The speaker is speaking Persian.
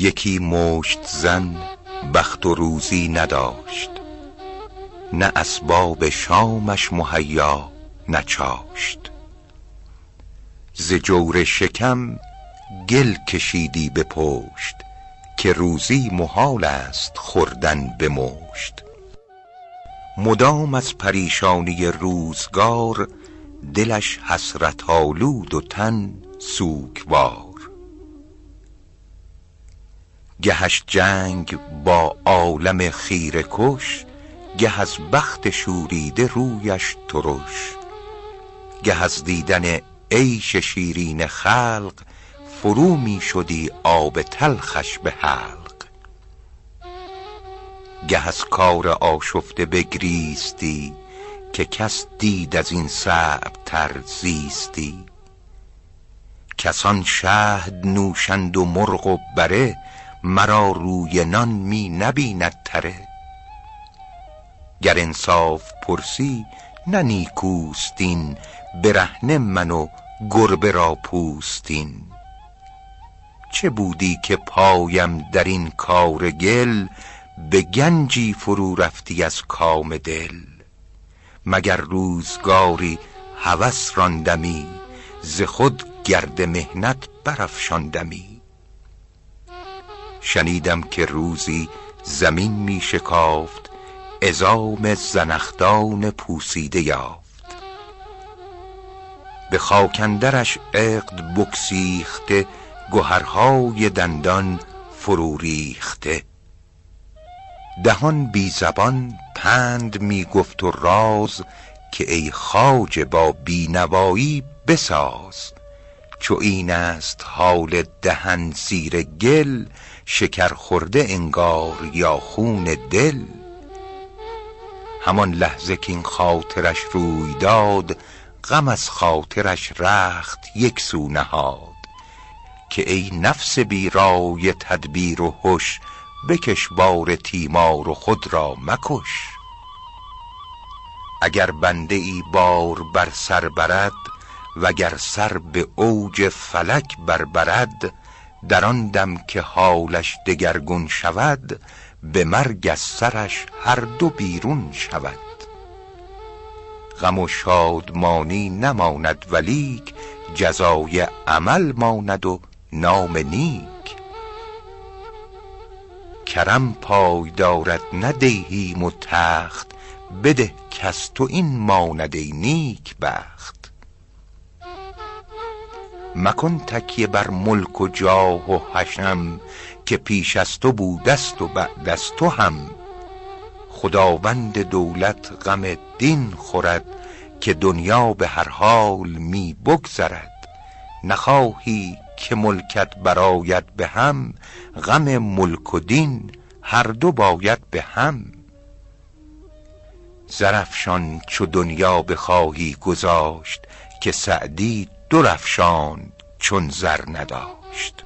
یکی مشت زن بخت و روزی نداشت نه اسباب شامش مهیا نچاشت. ز جور شکم گل کشیدی به پشت که روزی محال است خوردن به مشت. مدام از پریشانی روزگار دلش حسرت آلود و تن سوگوار گهش جنگ با عالم خیره کش گه از بخت شوریده رویش ترش. گه از دیدن عیش شیرین خلق فرو می شدی آب تلخش به حلق. گه از کار آشفته بگریستی که کس دید از این صعب تر زیستی. کسان شهد نوشند و مرغ و بره مرا روی نان می نبیند تره. گر انصاف پرسی نه نیکوست برهنه من و گربه را پوستین. چه بودی که پایم در این کار گل؟ به گنجی فرو رفتی از کام دل. مگر روزگاری هوس راندمی؟ ز خود گرد مهنت برافشاندمی. شنیدم که روزی زمین می شکافت ازام زنخدان پوسیده یافت. به خاکندرش عقد بکسیخته گهرهای دندان فرو ریخته. دهان بی زبان پند می گفت و راز که ای خواجه با بینوایی بساز. چو این است حال دهن زیر گل شکر خورده انگار یا خون دل. همان لحظه که این خاطرش روی داد غم از خاطرش رخت یک سو نهاد. که ای نفس بی رای تدبیر و هش بکش بار تیمار و خود را مکش. اگر بنده ای بار بر سر برد وگر سر به اوج فلک بربرد در آن دم که حالش دگرگون شود به مرگ از سرش هر دو بیرون شود. غم و شادمانی نماند ولیک جزای عمل ماند و نام نیک. کرم پای دارد نه دیهیم و تخت بده کز تو این ماند نیک بخت. مکن تکیه بر ملک و جاه و حشم که پیش از تو بودست و بعد از تو هم. خداوند دولت غم دین خورد که دنیا به هر حال می بگذرد. نخواهی که ملکت برآید به هم غم ملک و دین هر دو باید به هم. زرافشان چو دنیا بخواهی گذاشت که سعدی در افشاند چون زر نداشت.